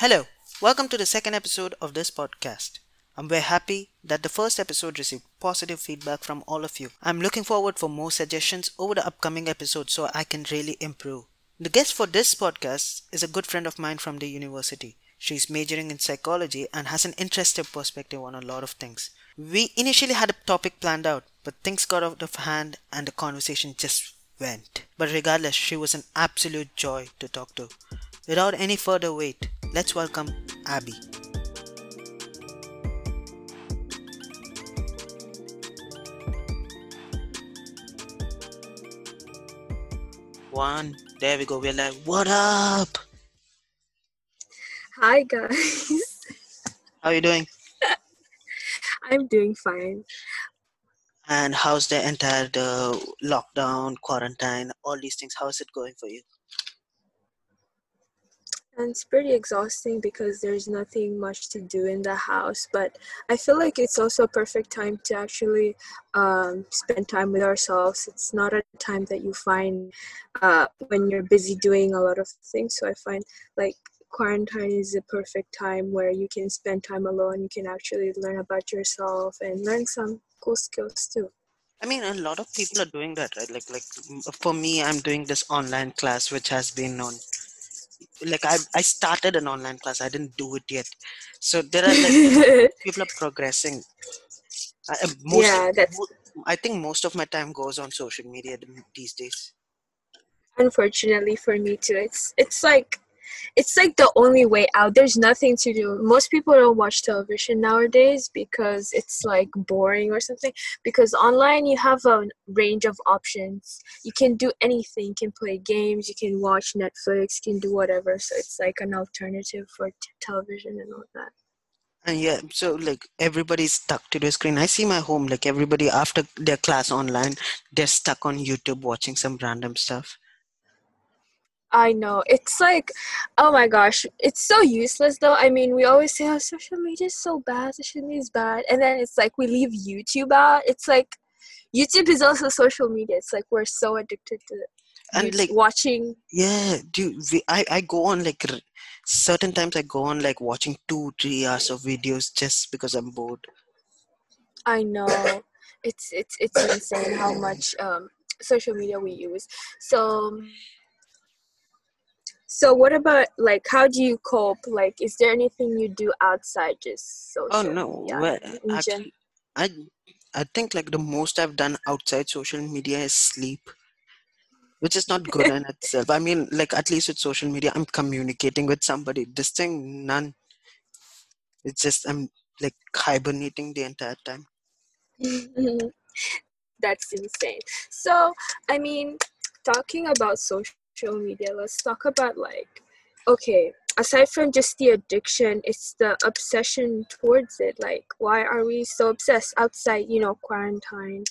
Hello, welcome to the second episode of this podcast. I'm very happy that the first episode received positive feedback from all of you. I'm looking forward for more suggestions over the upcoming episodes so I can really improve. The guest for this podcast is a good friend of mine from the university. She's majoring in psychology and has an interesting perspective on a lot of things. We initially had a topic planned out, but things got out of hand and the conversation just went. But regardless, she was an absolute joy to talk to. Without any further wait, let's welcome Abby. One, there we go. We're like, what up? Hi guys. How are you doing? I'm doing fine. And how's the entire the lockdown, quarantine, all these things? How's it going for you? And it's pretty exhausting because there's nothing much to do in the house. But I feel like it's also a perfect time to actually um, spend time with ourselves. It's not a time that you find uh, when you're busy doing a lot of things. So I find like quarantine is a perfect time where you can spend time alone. You can actually learn about yourself and learn some cool skills too. I mean, a lot of people are doing that, right? Like, like for me, I'm doing this online class, which has been on. Like, I I started an online class. I didn't do it yet. So there are like people are progressing. I, uh, most, yeah, that's I think most of my time goes on social media these days. unfortunately for me too. It's it's like it's like the only way out. There's nothing to do. Most people don't watch television nowadays because it's like boring or something. Because online you have a range of options. You can do anything. You can play games. You can watch Netflix. You can do whatever. So it's like an alternative for t- television and all that. And yeah, so like everybody's stuck to the screen. I see my home, like everybody after their class online, they're stuck on YouTube watching some random stuff. I know. It's like, oh my gosh, it's so useless though. I mean, we always say, oh, social media is so bad, social media is bad. And then it's like we leave YouTube out. It's like, YouTube is also social media. It's like we're so addicted to it. And like watching. Yeah, dude, we, I, I go on like certain times I go on like watching two, three hours of videos just because I'm bored. I know. It's it's it's insane how much um, social media we use. So so what about like how do you cope? Like, is there anything you do outside just oh, social? Oh no, media? well, actually, I I think like the most I've done outside social media is sleep, which is not good in itself. I mean, like at least with social media, I'm communicating with somebody. This thing, none. It's just I'm like hibernating the entire time. That's insane. So, I mean, talking about social media, let's talk about like, okay, aside from just the addiction, it's the obsession towards it. Like, why are we so obsessed outside, you know, quarantine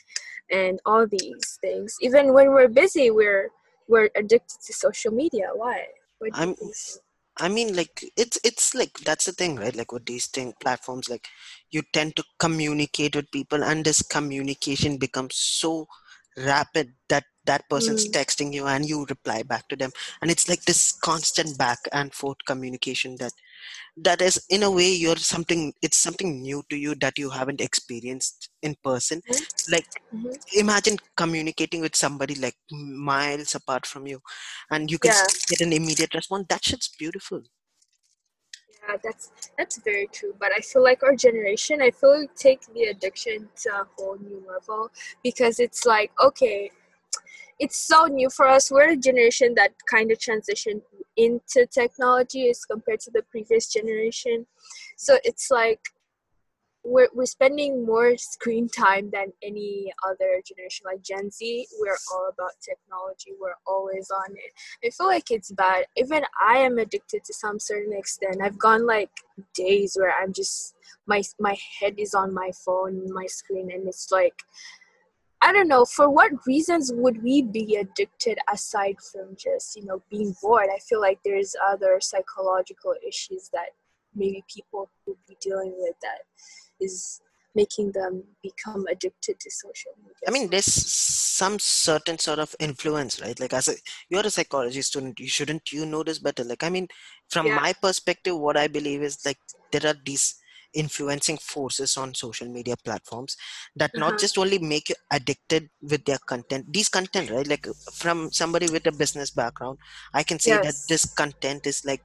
and all these things? Even when we're busy, we're we're addicted to social media. Why? I'm? I mean, like it's it's like that's the thing, right? Like with these thing platforms, like you tend to communicate with people, and this communication becomes so rapid that that person's Mm, texting you and you reply back to them, and it's like this constant back and forth communication that that is in a way you're something it's something new to you that you haven't experienced in person. Like mhm. imagine communicating with somebody like miles apart from you, and you can Yeah. get an immediate response. That shit's beautiful. Yeah, that's that's very true. But I feel like our generation, I feel like take the addiction to a whole new level because it's like okay, it's so new for us. We're a generation that kind of transitioned into technology as compared to the previous generation. So it's like we're, we're spending more screen time than any other generation. Like gen z we're all about technology. We're always on it. I feel like it's bad. Even i am addicted to some certain extent. I've gone like days where i'm just my my head is on my phone my screen and it's like i don't know for what reasons would we be addicted aside from just you know being bored i feel like there's other psychological issues that maybe people would be dealing with that is making them become addicted to social media I mean, there's some certain sort of influence, right? Like, as a you're a psychology student, you shouldn't you know this better? Like, I mean, from yeah my perspective, what I believe is like there are these influencing forces on social media platforms that not uh-huh. just only make you addicted with their content these content right like from somebody with a business background i can say that this content is like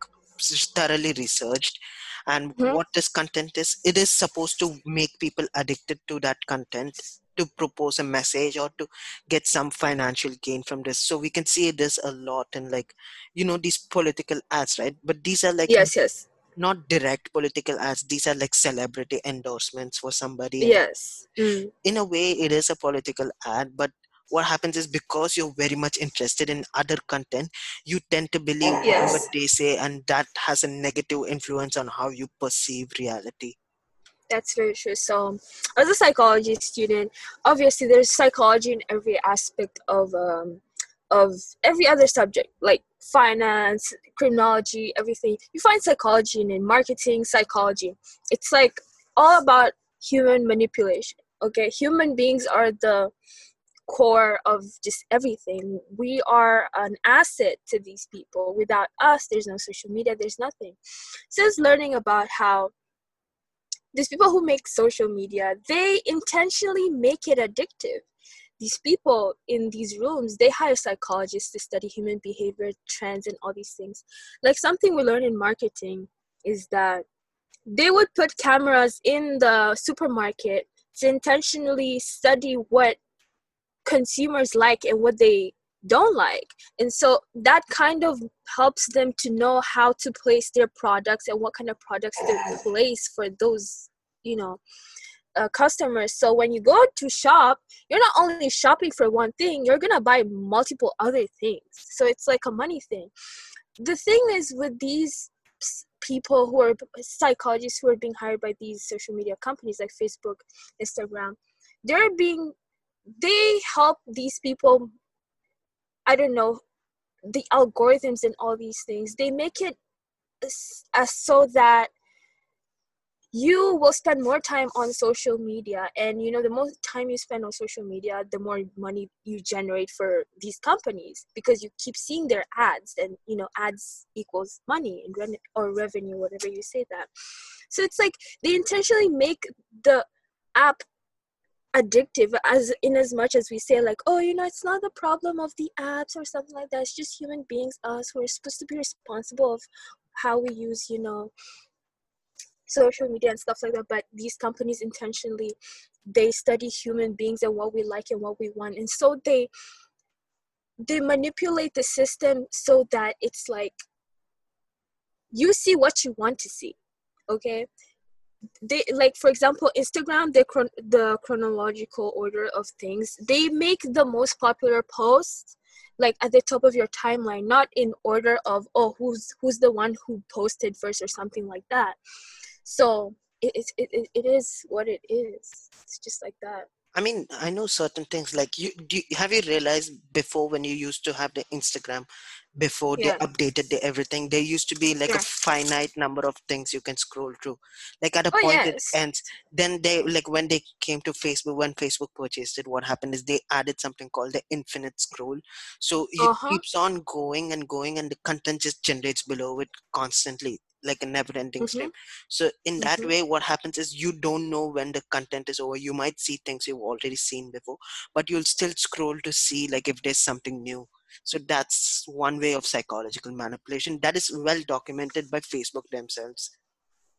thoroughly researched and hmm what this content is it is supposed to make people addicted to that content to propose a message or to get some financial gain from this. So we can see this a lot in like you know these political ads right? But these are like yes yes not direct political ads these are like celebrity endorsements for somebody yes mm. in a way it is a political ad but what happens is because you're very much interested in other content you tend to believe yes they say and that has a negative influence on how you perceive reality That's very true. So, as a psychology student, obviously there's psychology in every aspect of um, of every other subject, like finance, criminology, everything. You find psychology in marketing, psychology. It's like all about human manipulation. Okay, human beings are the core of just everything. We are an asset to these people. Without us, there's no social media, there's nothing. since learning about how these people who make social media they intentionally make it addictive these people in these rooms they hire psychologists to study human behavior trends and all these things. Like something we learn in marketing is that they would put cameras in the supermarket to intentionally study what consumers like and what they don't like. And so that kind of helps them to know how to place their products and what kind of products to place for those you know uh, customers. So when you go to shop you're not only shopping for one thing you're gonna buy multiple other things. So it's like a money thing. The thing is with these people who are psychologists who are being hired by these social media companies like facebook instagram they're being they help these people i don't know the algorithms and all these things. They make it so that you will spend more time on social media and you know the more time you spend on social media the more money you generate for these companies because you keep seeing their ads and you know ads equals money and or revenue whatever you say that. So it's like they intentionally make the app addictive as in as much as we say like oh you know it's not the problem of the apps or something like that. It's just human beings us who are supposed to be responsible of how we use you know social media and stuff like that but these companies intentionally they study human beings and what we like and what we want. And so they they manipulate the system so that it's like you see what you want to see okay? They like for example instagram the chron- the chronological order of things they make the most popular posts like at the top of your timeline not in order of oh who's who's the one who posted first or something like that so it, it, it, it is what it is. It's just like that. I mean, I know certain things like you, do you have you realized before when you used to have the Instagram, before they updated the everything, there used to be like a finite number of things you can scroll through. Like at a oh point it ends. Then they like when they came to Facebook, when Facebook purchased it, what happened is they added something called the infinite scroll. So it uh-huh. keeps on going and going and the content just generates below it constantly like a never ending stream. Mm-hmm, so in that mm-hmm, way what happens is you don't know when the content is over. You might see things you've already seen before but you'll still scroll to see like if there's something new so that's one way of psychological manipulation. That is well documented by facebook themselves.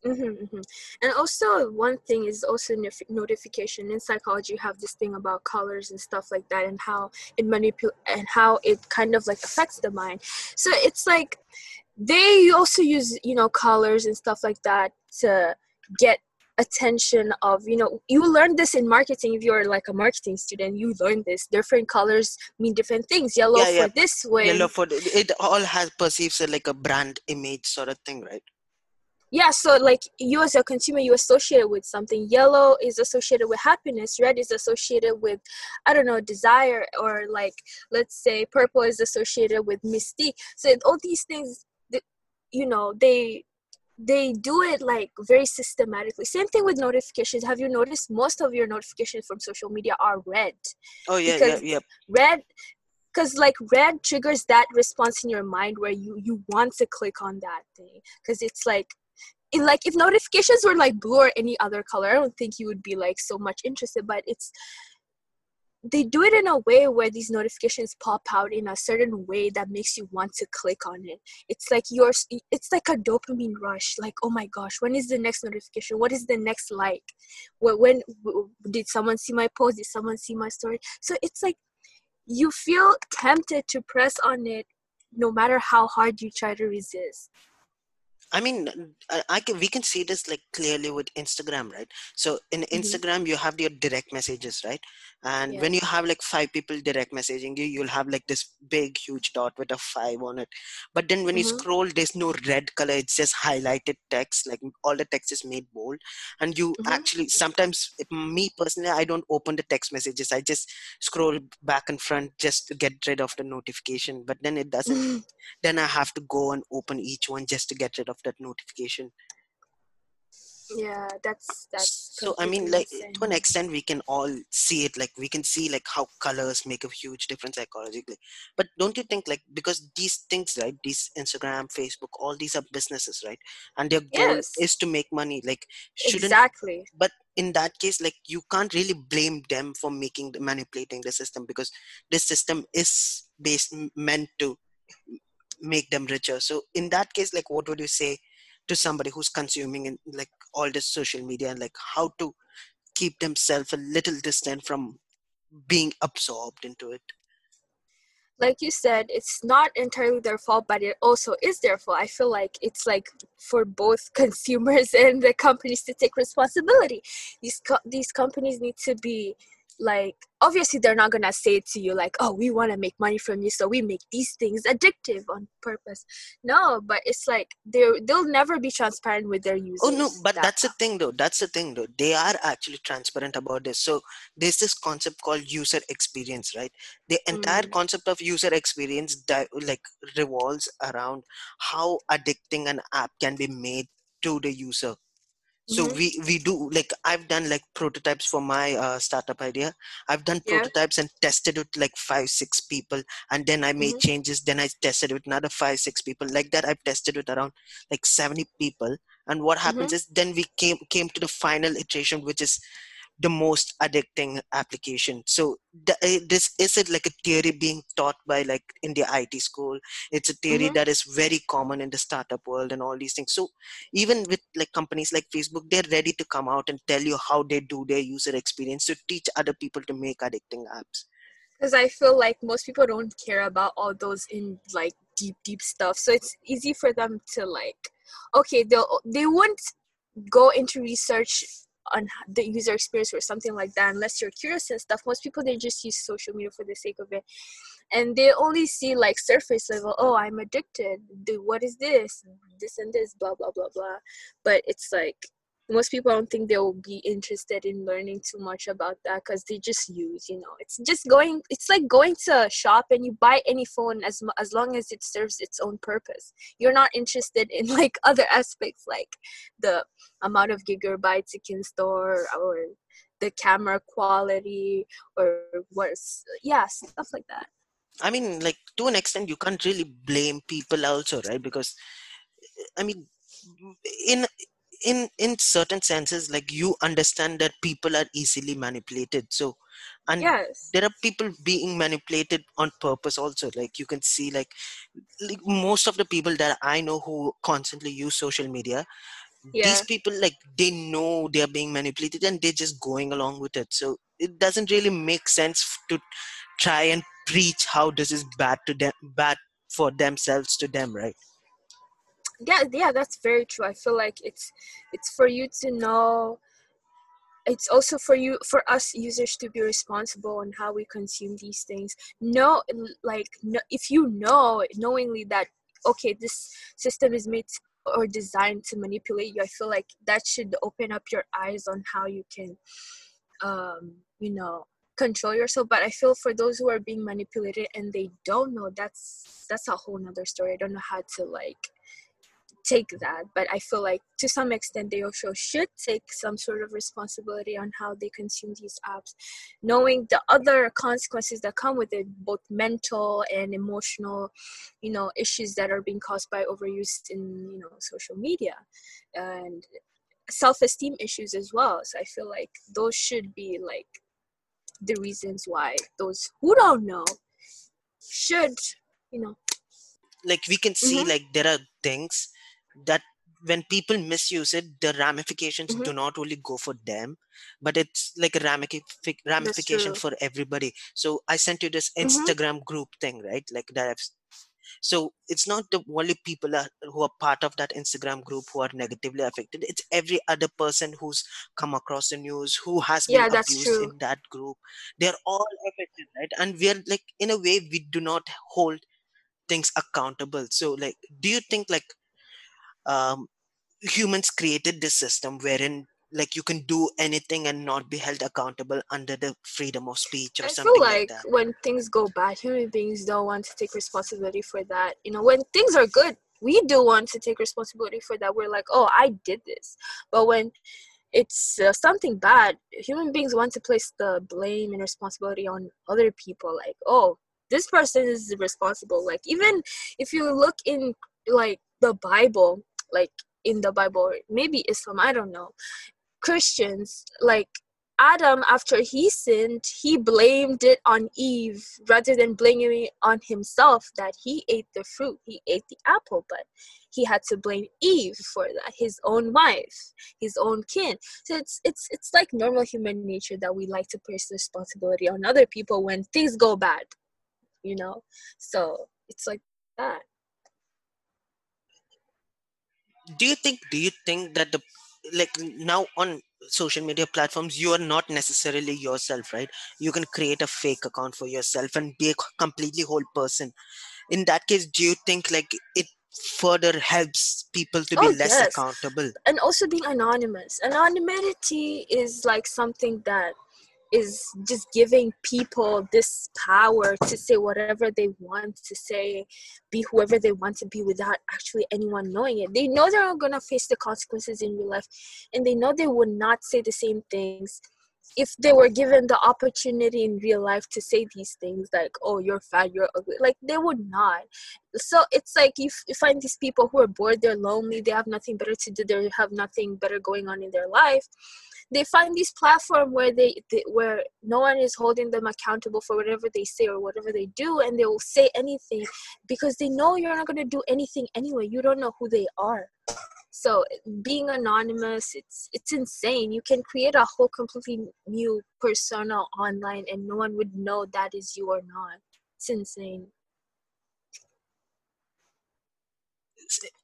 Mm-hmm, mm-hmm. and also one thing is also notif- notification in psychology. You have this thing about colors and stuff like that and how it manipulates and how it kind of like affects the mind. So it's like they also use you know colors and stuff like that to get attention of you know you learn this in marketing. If you're like a marketing student you learn this. Different colors mean different things. Yellow yeah yeah. for this way. Yellow for the- it all has perceives it like a brand image sort of thing right? Yeah so like you as a consumer you associate it with something. Yellow is associated with happiness. Red is associated with i don't know desire or like let's say purple is associated with mystique. So all these things you know they they do it like very systematically. Same thing with notifications. Have you noticed most of your notifications from social media are red? Oh yeah because yeah yeah. red because like red triggers that response in your mind where you you want to click on that thing. Because it's like in like if notifications were like blue or any other color i don't think you would be like so much interested but it's they do it in a way where these notifications pop out in a certain way that makes you want to click on it. It's like your it's like a dopamine rush like oh my gosh when is the next notification? What is the next like? When, when did someone see my post? Did someone see my story? So it's like you feel tempted to press on it no matter how hard you try to resist I mean, I, can we can see this like clearly with Instagram, right? So in mm-hmm. Instagram, you have your direct messages, right? And Yeah. when you have like five people direct messaging you, you'll have like this big, huge dot with a five on it. But then when you mm-hmm. scroll, there's no red color; it's just highlighted text. Like all the text is made bold, and you Mm-hmm. actually sometimes it- me personally, I don't open the text messages. I just scroll back and front just to get rid of the notification. But then it doesn't then I have to go and open each one just to get rid of that notification. yeah that's that's So I mean, like insane to an extent, we can all see it. Like we can see like how colors make a huge difference psychologically. But don't you think like because these things, right? These Instagram, Facebook, all these are businesses, right? And their goal yes is to make money. Like shouldn't exactly but in that case like you can't really blame them for making manipulating the system because this system is based meant to make them richer. So in that case like what would you say to somebody who's consuming in like all this social media and like how to keep themselves a little distant from being absorbed into it? Like you said it's not entirely their fault but it also is their fault. I feel like it's like for both consumers and the companies to take responsibility. These co- these companies need to be like obviously they're not gonna say to you like oh we want to make money from you so we make these things addictive on purpose no but it's like they they'll never be transparent with their users Oh no, but that that's the thing though. That's the thing though. They are actually transparent about this. So there's this concept called user experience, right? The entire mm, concept of user experience di- like revolves around how addicting an app can be made to the user. So mm-hmm, we we do like I've done like prototypes for my uh, startup idea. I've done yeah prototypes and tested it like five six people, and then I made mm-hmm, changes. Then I tested it with another five six people. Like that, I've tested with around like seventy people. And what mm-hmm. happens is then we came came to the final iteration, which is the most addicting application. So the, uh, this is it like a theory being taught by like in the IT school. It's a theory mm-hmm. that is very common in the startup world and all these things. So even with like companies like facebook they're ready to come out and tell you how they do their user experience to teach other people to make addicting apps because i feel like most people don't care about all those in like deep deep stuff so it's easy for them to like okay they'll they won't go into research on the user experience or something like that unless you're curious and stuff most people they just use social media for the sake of it. And they only see like surface level oh i'm addicted. Dude, what is this? This and this blah blah blah blah. But it's like most people don't think they will be interested in learning too much about that because they just use you know it's just going it's like going to a shop and you buy any phone as as long as it serves its own purpose. You're not interested in like other aspects like the amount of gigabytes it can store or the camera quality or what's yeah stuff like that. I mean like to an extent you can't really blame people also right? Because i mean in in in certain senses like you understand that people are easily manipulated. So and yes. there are people being manipulated on purpose also. Like you can see like, like most of the people that i know who constantly use social media these people like they know they are being manipulated and they're just going along with it. So it doesn't really make sense to try and preach how this is bad to them bad for themselves to them right yeah yeah that's very true. I feel like it's it's for you to know it's also for you for us users to be responsible on how we consume these things. No like no, if you know knowingly that okay this system is made or designed to manipulate you i feel like that should open up your eyes on how you can um you know control yourself. But i feel for those who are being manipulated and they don't know that's that's a whole nother story. I don't know how to like take that but i feel like to some extent they also should take some sort of responsibility on how they consume these apps knowing the other consequences that come with it both mental and emotional you know issues that are being caused by overuse in you know social media and self-esteem issues as well so i feel like those should be like the reasons why those who don't know should you know like we can see Mhm. like there are things that when people misuse it the ramifications Mhm. do not only go for them but it's like a ramific- ramification for everybody. So i sent you this Mhm. instagram group thing right? Like that I've, so it's not the only people are, who are part of that instagram group who are negatively affected. It's every other person who's come across the news who has been Yeah, abused true. in that group. They're all affected right? And we're like in a way we do not hold things accountable. So like do you think like um humans created this system wherein like you can do anything and not be held accountable under the freedom of speech or I feel something like like that when things go bad, human beings don't want to take responsibility for that. You know, when things are good, we do want to take responsibility for that. We're like, oh, I did this. But when it's uh, something bad, human beings want to place the blame and responsibility on other people. Like, oh, this person is responsible. Like, even if you look in like the Bible, like in the Bible, maybe Islam, I don't know. Christians, like Adam, after he sinned, he blamed it on Eve rather than blaming it on himself that he ate the fruit, he ate the apple, but he had to blame Eve for that, his own wife, his own kin. So it's it's it's like normal human nature that we like to place responsibility on other people when things go bad, you know. So it's like that. Do you think do you think that the like now on social media platforms you are not necessarily yourself right? You can create a fake account for yourself and be a completely whole person. In that case do you think like it further helps people to be Oh less yes, accountable? And also being anonymous. Anonymity is like something that is just giving people this power to say whatever they want to say, be whoever they want to be without actually anyone knowing it. They know they're not gonna face the consequences in real life, and they know they would not say the same things if they were given the opportunity in real life to say these things like oh you're fat you're ugly like they would not. So it's like you, f- you find these people who are bored they're lonely they have nothing better to do they have nothing better going on in their life. They find this platform where they, they where no one is holding them accountable for whatever they say or whatever they do and they will say anything because they know you're not going to do anything anyway. You don't know who they are so being anonymous it's it's insane. You can create a whole completely new persona online and no one would know that is you or not. It's insane.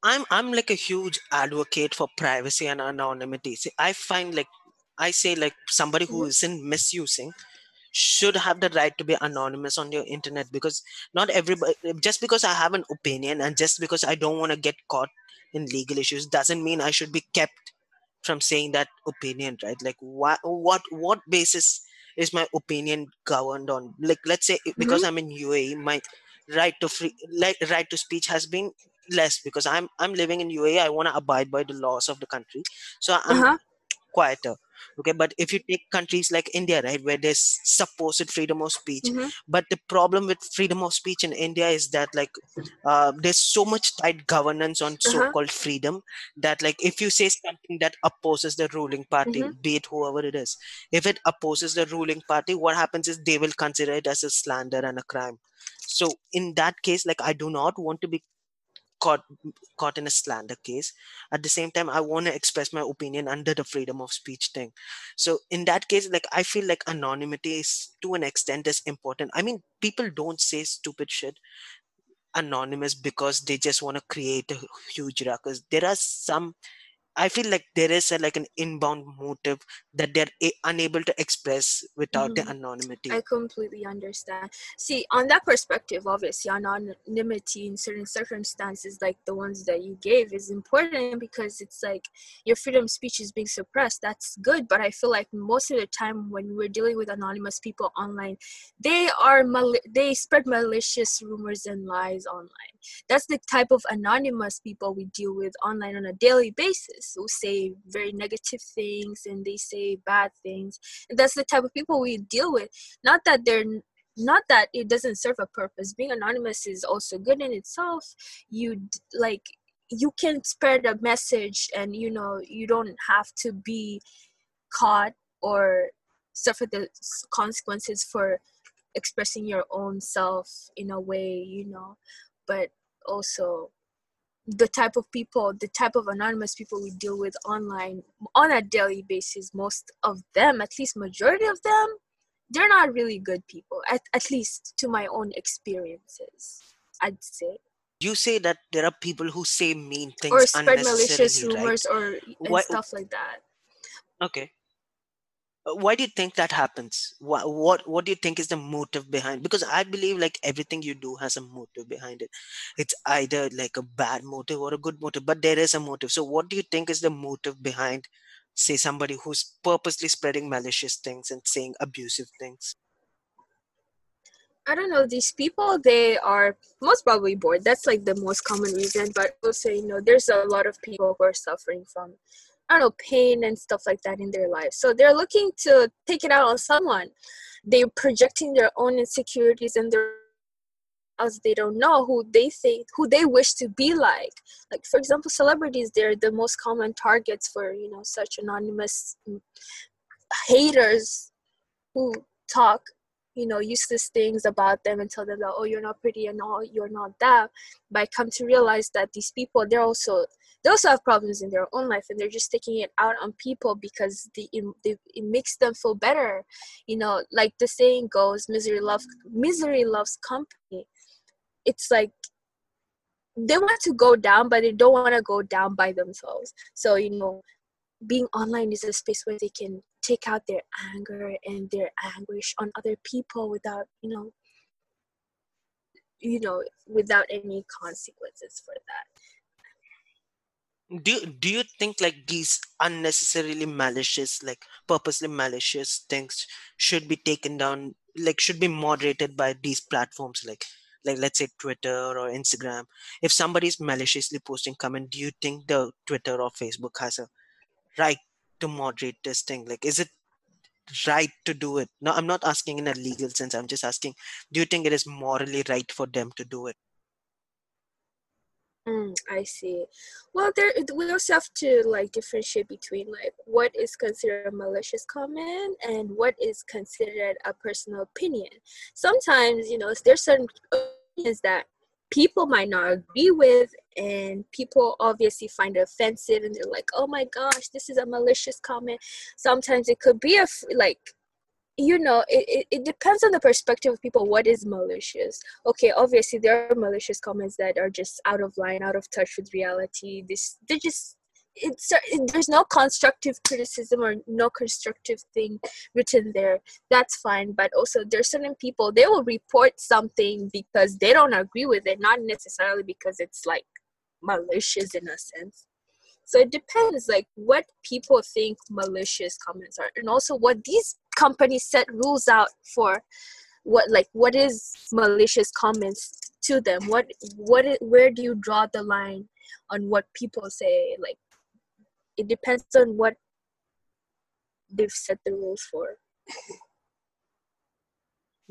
I'm i'm like a huge advocate for privacy and anonymity. See i find like i say like somebody who Mhm. isn't misusing should have the right to be anonymous on your internet because not everybody just because i have an opinion and just because i don't want to get caught in legal issues doesn't mean i should be kept from saying that opinion right? Like what what what basis is my opinion governed on? Like let's say because Mhm. i'm in uae my right to free like right to speech has been less because i'm i'm living in uae i want to abide by the laws of the country. So i'm uh-huh. quieter okay but if you take countries like india right where there's supposed freedom of speech Mhm. but the problem with freedom of speech in india is that like uh, there's so much tight governance on uh-huh so-called freedom that like if you say something that opposes the ruling party Mhm. be it whoever it is if it opposes the ruling party what happens is they will consider it as a slander and a crime so in that case like i do not want to be caught caught in a slander case. At the same time i want to express my opinion under the freedom of speech thing. So in that case like i feel like anonymity is to an extent is important. I mean people don't say stupid shit anonymous because they just want to create a huge ruckus. There are some I feel like there is a, like an inbound motive that they're a- unable to express without the Mhm. anonymity. I completely understand. See, on that perspective, obviously, anonymity in certain circumstances, like the ones that you gave, is important because it's like your freedom of speech is being suppressed. That's good, but I feel like most of the time when we're dealing with anonymous people online, they are mal- they spread malicious rumors and lies online. That's the type of anonymous people we deal with online on a daily basis who say very negative things and they say bad things. And that's the type of people we deal with. Not that they're not that it doesn't serve a purpose. Being anonymous is also good in itself. You like you can spread a message and you know you don't have to be caught or suffer the consequences for expressing your own self in a way you know but also the type of people the type of anonymous people we deal with online on a daily basis most of them at least majority of them they're not really good people at, at least to my own experiences i'd say You say that there are people who say mean things or spread malicious unnecessarily, right? rumors or and Why? stuff like that Okay. Why do you think that happens? What, what what do you think is the motive behind? Because I believe like everything you do has a motive behind it. It's either like a bad motive or a good motive, but there is a motive. So what do you think is the motive behind, say, somebody who's purposely spreading malicious things and saying abusive things? I don't know. These people, they are most probably bored. That's like the most common reason. But also, you know, there's a lot of people who are suffering from, I don't know, pain and stuff like that in their lives. So they're looking to take it out on someone. They're projecting their own insecurities and their else they don't know who they think who they wish to be like like for example celebrities they're the most common targets for you know such anonymous mm, haters who talk you know useless things about them and tell them that oh you're not pretty and oh you're not that. But I come to realize that these people they're also they also have problems in their own life and they're just taking it out on people because the, it, it makes them feel better. You know like the saying goes misery loves misery loves company. It's like they want to go down but they don't want to go down by themselves. So you know being online is a space where they can take out their anger and their anguish on other people without you know you know without any consequences for that. Do do you think like these unnecessarily malicious like purposely malicious things should be taken down like should be moderated by these platforms like like let's say twitter or instagram? If somebody is maliciously posting comment do you think the twitter or facebook has a right to moderate this thing like is it right to do it no i'm not asking in a legal sense i'm just asking do you think it is morally right for them to do it Mm, I see. Well, there we also have to like differentiate between like what is considered a malicious comment and what is considered a personal opinion. Sometimes, you know, there's certain opinions that people might not agree with and people obviously find it offensive and they're like, "Oh my gosh, this is a malicious comment." Sometimes it could be a like you know it, it, it depends on the perspective of people what is malicious? Okay obviously there are malicious comments that are just out of line out of touch with reality. This they just it's it, there's no constructive criticism or no constructive thing written there. That's fine but also there's certain people they will report something because they don't agree with it not necessarily because it's like malicious in a sense. So it depends like what people think malicious comments are and also what these companies set rules out for. What like what is malicious comments to them? What what where do you draw the line on what people say? Like it depends on what they've set the rules for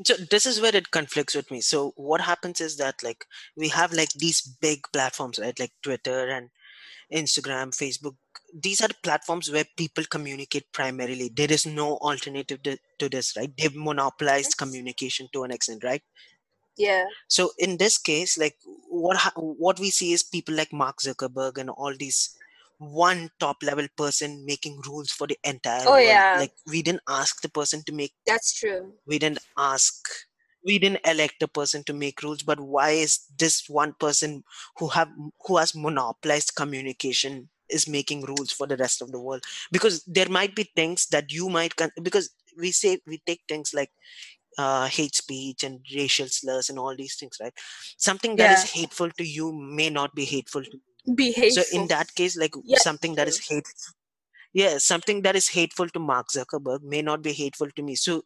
so this is where it conflicts with me. So what happens is that like we have like these big platforms right? Like twitter and instagram facebook. These are the platforms where people communicate primarily. There is no alternative to, to this right? They've monopolized communication to an extent right? Yeah. So in this case like what ha- what we see is people like mark zuckerberg and all these one top level person making rules for the entire Oh, world yeah. like we didn't ask the person to make that's true we didn't ask we didn't elect a person to make rules but why is this one person who have who has monopolized communication is making rules for the rest of the world because there might be things that you might con- because we say we take things like uh, hate speech and racial slurs and all these things right something that is Yeah. hateful to you may not be hateful to Be so in that case like Yeah, something that is hateful yeah something that is hateful to mark zuckerberg may not be hateful to me. So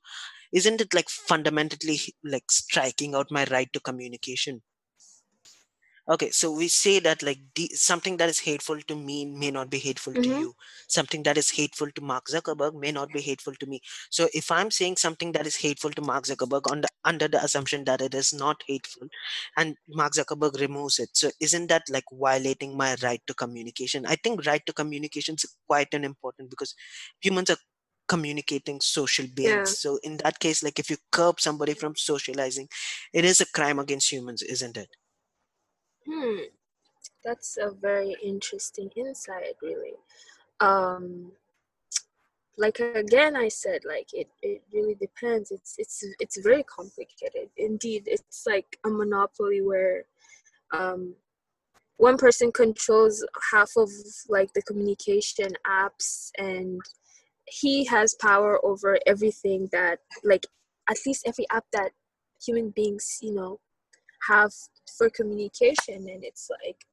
isn't it like fundamentally like striking out my right to communication okay so we say that like the, something that is hateful to me may not be hateful to Mm-hmm. you. Something that is hateful to mark zuckerberg may not be hateful to me. So if i'm saying something that is hateful to mark zuckerberg on the, under the assumption that it is not hateful and mark zuckerberg removes it so isn't that like violating my right to communication? I think right to communication is quite an important because humans are communicating social beings. Yeah. so in that case like if you curb somebody from socializing it is a crime against humans isn't it Hmm. That's a very interesting insight, really. Um, like again, I said, like it, it really depends. It's it's it's very complicated. Indeed, it's like a monopoly where um, one person controls half of like the communication apps, and he has power over everything that like at least every app that human beings, you know, have for communication and it's like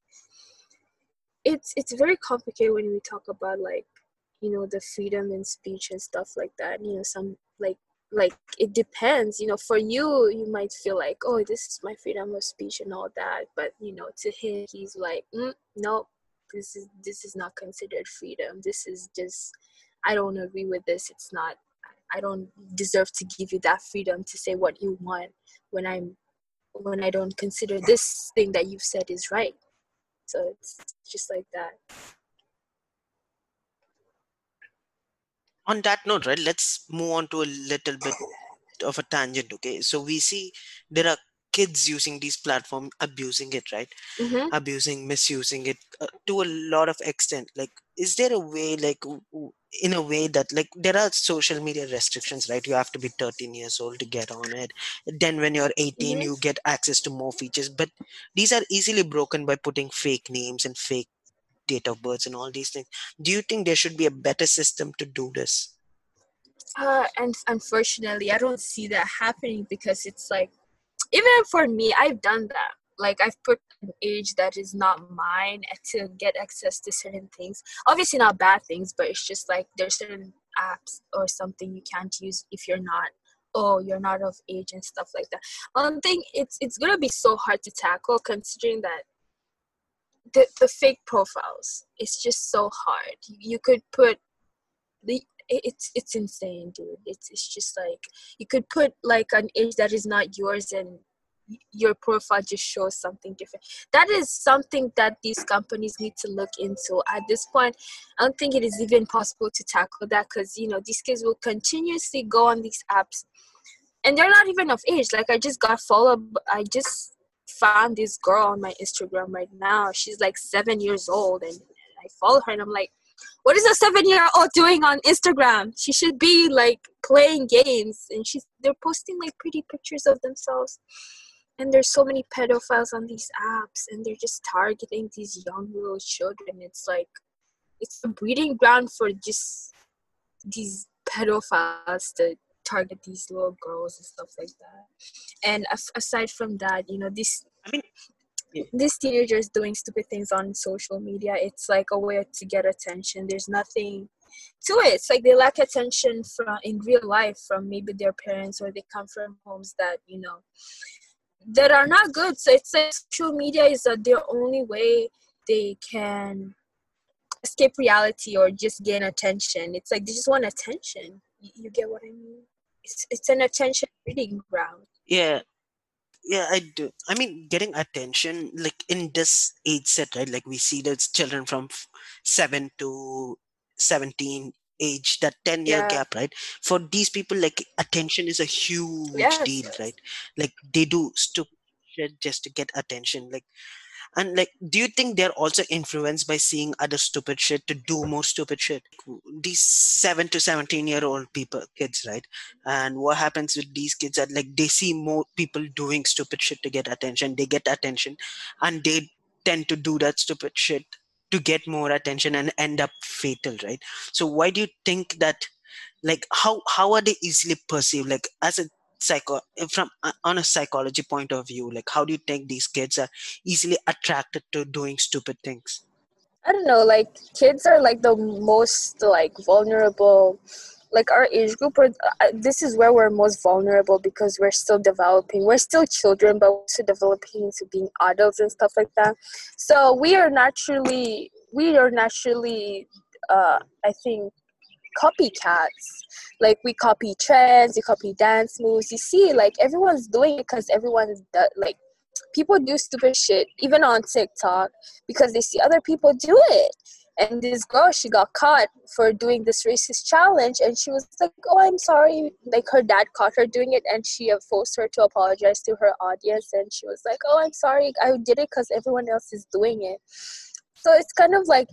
it's it's very complicated when we talk about like you know the freedom in speech and stuff like that you know some like like it depends you know for you you might feel like oh this is my freedom of speech and all that but you know to him he's like mm, no this is this is not considered freedom this is just i don't agree with this it's not i don't deserve to give you that freedom to say what you want when i'm when i don't consider this thing that you've said is right. So it's just like that. On that note right let's move on to a little bit of a tangent okay? So we see there are kids using these platforms abusing it right? Mm-hmm. abusing misusing it uh, to a lot of extent. Like is there a way like w- w- in a way that like there are social media restrictions right? You have to be 13 years old to get on it. Then when you're 18 Mhm. you get access to more features. But these are easily broken by putting fake names and fake date of births and all these things. Do you think there should be a better system to do this? Uh, and unfortunately i don't see that happening because it's like even for me i've done that like i've put an age that is not mine to get access to certain things. Obviously not bad things but it's just like there's certain apps or something you can't use if you're not oh you're not of age and stuff like that. One thing it's it's gonna be so hard to tackle considering that the, the fake profiles it's just so hard. You, could put the it's it's insane dude. It's it's just like you could put like an age that is not yours and your profile just shows something different. That is something that these companies need to look into. At this point i don't think it is even possible to tackle that because you know these kids will continuously go on these apps and they're not even of age. Like i just got followed i just found this girl on my instagram right now. She's like seven years old and i follow her and i'm like what is a seven year old doing on instagram? She should be like playing games and she's they're posting like pretty pictures of themselves and there's so many pedophiles on these apps and they're just targeting these young little children. It's like it's a breeding ground for just these pedophiles to target these little girls and stuff like that. And aside from that you know this i mean Yeah. these teenagers doing stupid things on social media. It's like a way to get attention. There's nothing to it. It's like they lack attention from in real life from maybe their parents or they come from homes that you know that are not good. So it's like social media is uh, their only way they can escape reality or just gain attention. It's like they just want attention. You, you get what i mean? It's, it's an attention breeding ground. Yeah. Yeah i do. I mean getting attention like in this age set right like we see those children from 7 to 17 age that 10 year Yeah. gap right? For these people like attention is a huge Yes, deal right? Like they do stupid shit just to get attention like and like do you think they're also influenced by seeing other stupid shit to do more stupid shit? These 7 to 17 year old people kids right? And what happens with these kids are like they see more people doing stupid shit to get attention they get attention and they tend to do that stupid shit to get more attention and end up fatal right? So why do you think that like how how are they easily perceived? Like as a psycho from uh, on a psychology point of view like how do you think these kids are easily attracted to doing stupid things? I don't know, like kids are like the most like vulnerable like our age group or uh, this is where we're most vulnerable because we're still developing we're still children but we're still developing into being adults and stuff like that. So we are naturally we are naturally uh, i think copycats. Like we copy trends we copy dance moves. You see like everyone's doing it because everyone's does, like people do stupid shit even on tiktok because they see other people do it and this girl she got caught for doing this racist challenge and she was like oh i'm sorry. Like her dad caught her doing it and she forced her to apologize to her audience and she was like oh i'm sorry. I did it because everyone else is doing it. So it's kind of like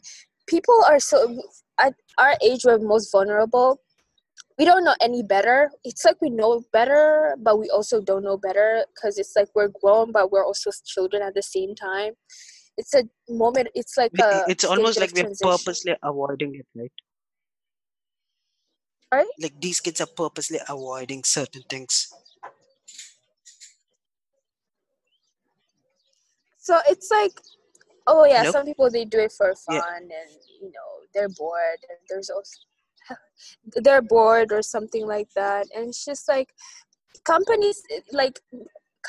people are so at our age we're most vulnerable. We don't know any better. It's like we know better but we also don't know better because it's like we're grown but we're also children at the same time it's a moment it's like a it's almost like we're purposely avoiding it right? Right like these kids are purposely avoiding certain things. So it's like oh yeah Hello? some people they do it for fun Yeah. and you know they're bored and there's also they're bored or something like that. And it's just like companies like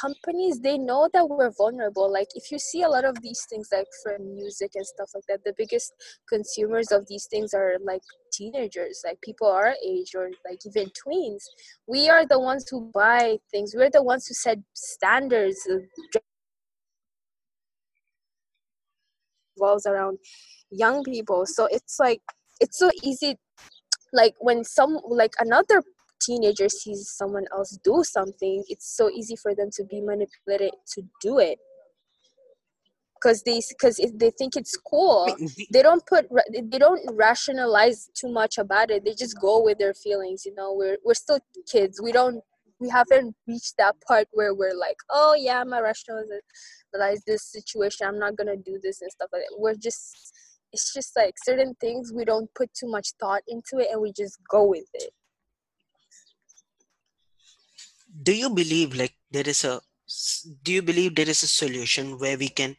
companies they know that we're vulnerable. Like if you see a lot of these things like from music and stuff like that the biggest consumers of these things are like teenagers. Like people our age or like even tweens. We are the ones who buy things. We're the ones who set standards revolves around young people. So it's like it's so easy like when some like another teenager sees someone else do something it's so easy for them to be manipulated to do it. Because they because they think it's cool. I mean, the- they don't put they don't rationalize too much about it. They just go with their feelings you know? We're we're still kids. We don't we haven't reached that part where we're like oh yeah i'm a rationalize this situation. I'm not gonna do this and stuff like that. We're just it's just like certain things we don't put too much thought into it and we just go with it do you believe like there is a do you believe there is a solution where we can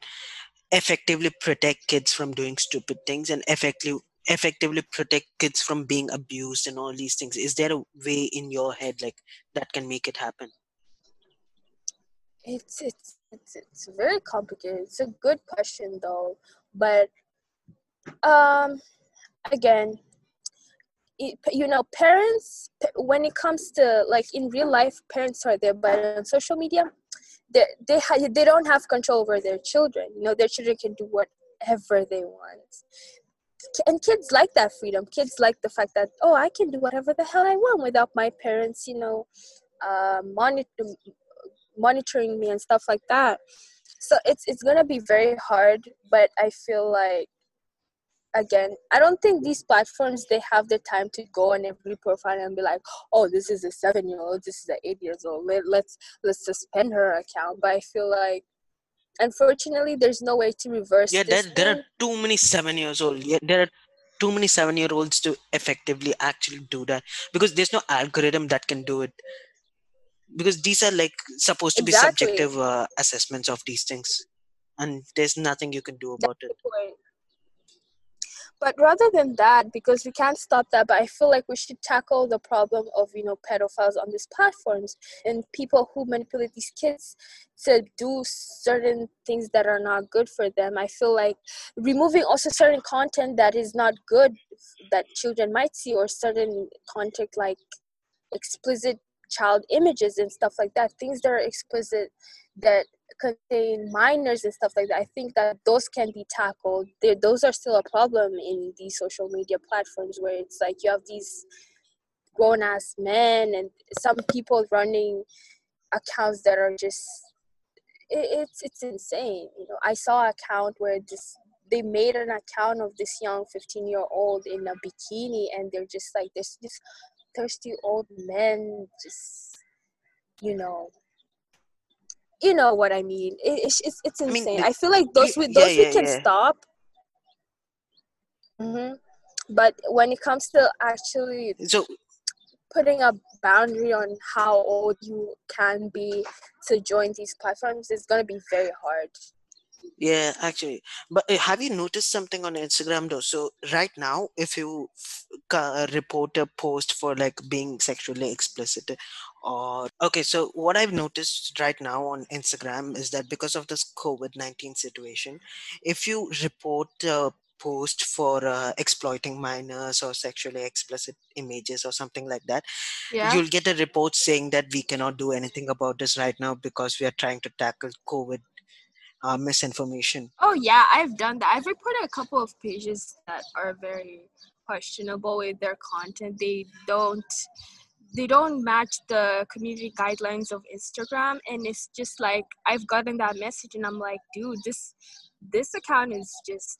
effectively protect kids from doing stupid things and effectively effectively protect kids from being abused and all these things? Is there a way in your head like that can make it happen? It's it's it's, it's very complicated. It's a good question though. But um again you know parents when it comes to like in real life parents are there but on social media they they, ha- they don't have control over their children. You know their children can do whatever they want. And kids like that freedom. Kids like the fact that oh i can do whatever the hell i want without my parents you know uh, monitor, monitoring me and stuff like that. So it's it's gonna be very hard but i feel like again i don't think these platforms they have the time to go on every profile and be like oh this is a seven year old this is an eight years old Let, let's let's suspend her account but i feel like unfortunately there's no way to reverse yeah this there, there are too many seven years old yeah there are too many seven year olds to effectively actually do that because there's no algorithm that can do it because these are like supposed to be Exactly. subjective uh, assessments of these things and there's nothing you can do about it the point. But rather than that, because we can't stop that, but I feel like we should tackle the problem of you know pedophiles on these platforms and people who manipulate these kids to do certain things that are not good for them. I feel like removing also certain content that is not good that children might see, or certain content like explicit child images and stuff like that, things that are explicit that contain minors and stuff like that. I think that those can be tackled. they those are still a problem in these social media platforms where it's like you have these grown ass men and some people running accounts that are just it, it's it's insane. You know, I saw an account where this they made an account of this young 15 year old in a bikini and they're just like this this thirsty old men just you know you know what I mean. It, it's it's, it's mean, insane. the- I feel like those we yeah, those we yeah, can yeah. stop. hmm But when it comes to actually So putting a boundary on how old you can be to join these platforms is going to be very hard. Yeah, actually, but uh, have you noticed something on Instagram though? So right now, if you f- report a post for like being sexually explicit, or okay, so what I've noticed right now on Instagram is that because of this COVID-19 situation, if you report a post for uh, exploiting minors or sexually explicit images or something like that, Yeah. you'll get a report saying that we cannot do anything about this right now because we are trying to tackle COVID uh, misinformation. Oh yeah, I've done that. I've reported a couple of pages that are very questionable with their content. They don't they don't match the community guidelines of Instagram and it's just like I've gotten that message and I'm like, dude, this this account is just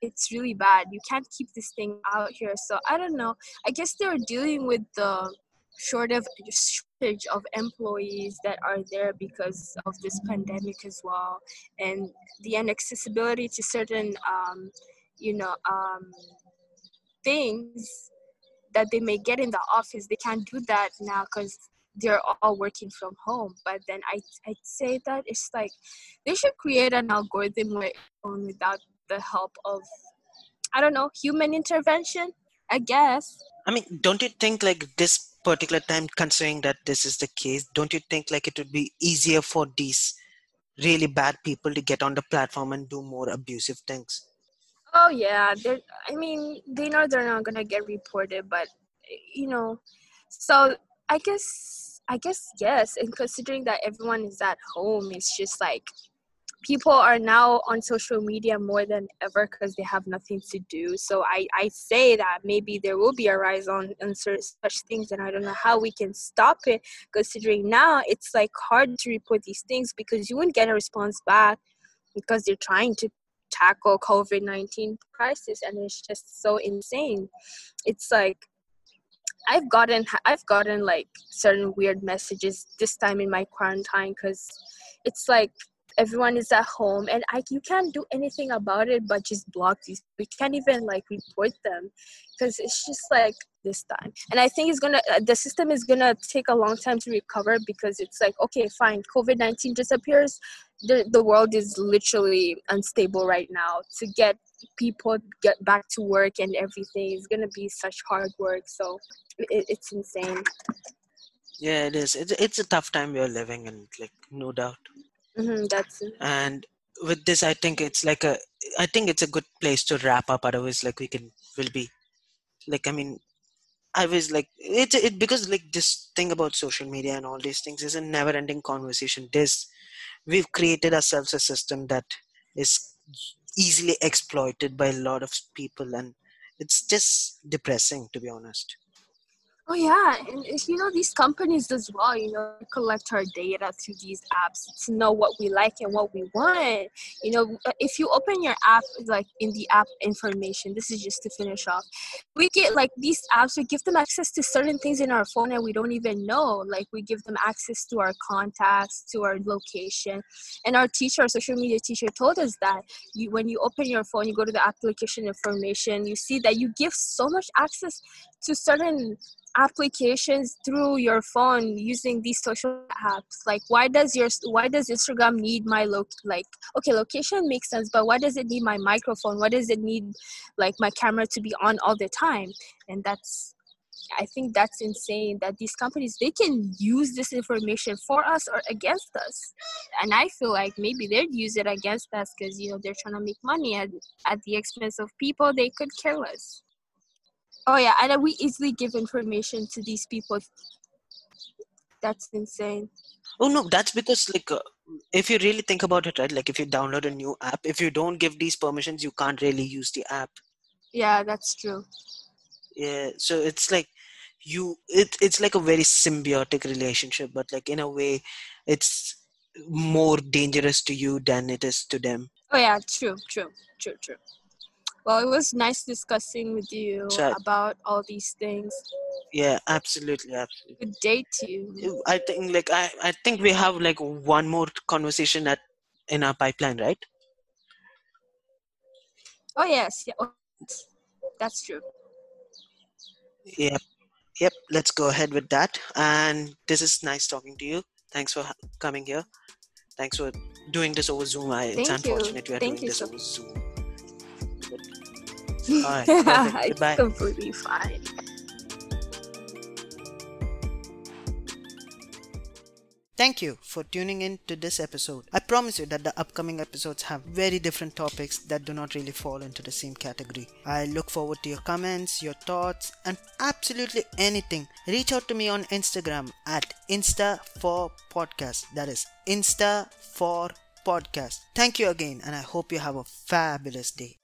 it's really bad. You can't keep this thing out here. So I don't know. I guess they're dealing with the shortage of employees that are there because of this pandemic as well and the inaccessibility to certain um, you know um, things that they may get in the office they can't do that now because they're all working from home. But then I, i'd say that it's like they should create an algorithm without the help of i don't know human intervention i guess. I mean, don't you think like this particular time, considering that this is the case, don't you think like it would be easier for these really bad people to get on the platform and do more abusive things? Oh yeah, they're. I mean, they know they're not gonna get reported, but you know, so I guess I guess yes. And considering that everyone is at home, it's just like people are now on social media more than ever because they have nothing to do. So I I say that maybe there will be a rise on on such things, and I don't know how we can stop it. Considering now it's like hard to report these things because you wouldn't get a response back because they're trying to tackle COVID nineteen crisis, and it's just so insane. It's like I've gotten I've gotten like certain weird messages this time in my quarantine because it's like everyone is at home and I you can't do anything about it but just block these. We can't even like report them because it's just like this time. And I think it's gonna uh, the system is gonna take a long time to recover because it's like okay fine COVID nineteen disappears. The, the world is literally unstable right now to get people get back to work and everything is gonna be such hard work so it, it's insane Yeah, it is. It's, it's a tough time we are living in, like, no doubt. Hmm that's. And with this, I think it's like a, I think it's a good place to wrap up. Otherwise, like, we can, will be, like, I mean, I was like, it's it because like this thing about social media and all these things is a never-ending conversation. This we've created ourselves a system that is easily exploited by a lot of people, and it's just depressing to be honest. Oh yeah, and if you know these companies as well, you know, collect our data through these apps to know what we like and what we want. You know, if you open your app, like in the app information, this is just to finish off. We get like these apps, we give them access to certain things in our phone and we don't even know. Like we give them access to our contacts, to our location. And our teacher, our social media teacher, told us that you when you open your phone, you go to the application information, you see that you give so much access to certain applications through your phone using these social apps? Like why does your why does instagram need my loc like okay location makes sense but why does it need my microphone? Why does it need like my camera to be on all the time? And that's i think that's insane that these companies they can use this information for us or against us. And i feel like maybe they'd use it against us because you know they're trying to make money at, at the expense of people they could care less Oh yeah, and we easily give information to these people. That's insane. Oh no, that's because like uh, if you really think about it, right? Like if you download a new app, if you don't give these permissions, you can't really use the app. Yeah, that's true. Yeah, so it's like you it it's like a very symbiotic relationship, but like in a way, it's more dangerous to you than it is to them. Oh yeah, true, true, true, true. Well, it was nice discussing with you about all these things. yeah, absolutely, absolutely. Good day to you. I think like I I think we have like one more conversation at in our pipeline, right? Oh yes, yeah. oh, that's true. Yep. Yep. Let's go ahead with that. And this is nice talking to you. Thanks for coming here. Thanks for doing this over Zoom. I, it's Thank you. unfortunate we are Thank doing you this so- over Zoom. All right. perfect. it's Goodbye. completely fine. Thank you for tuning in to this episode. I promise you that the upcoming episodes have very different topics that do not really fall into the same category. I look forward to your comments, your thoughts, and absolutely anything. Reach out to me on Instagram at Insta4Podcast. That is Insta4Podcast. Thank you again, and I hope you have a fabulous day.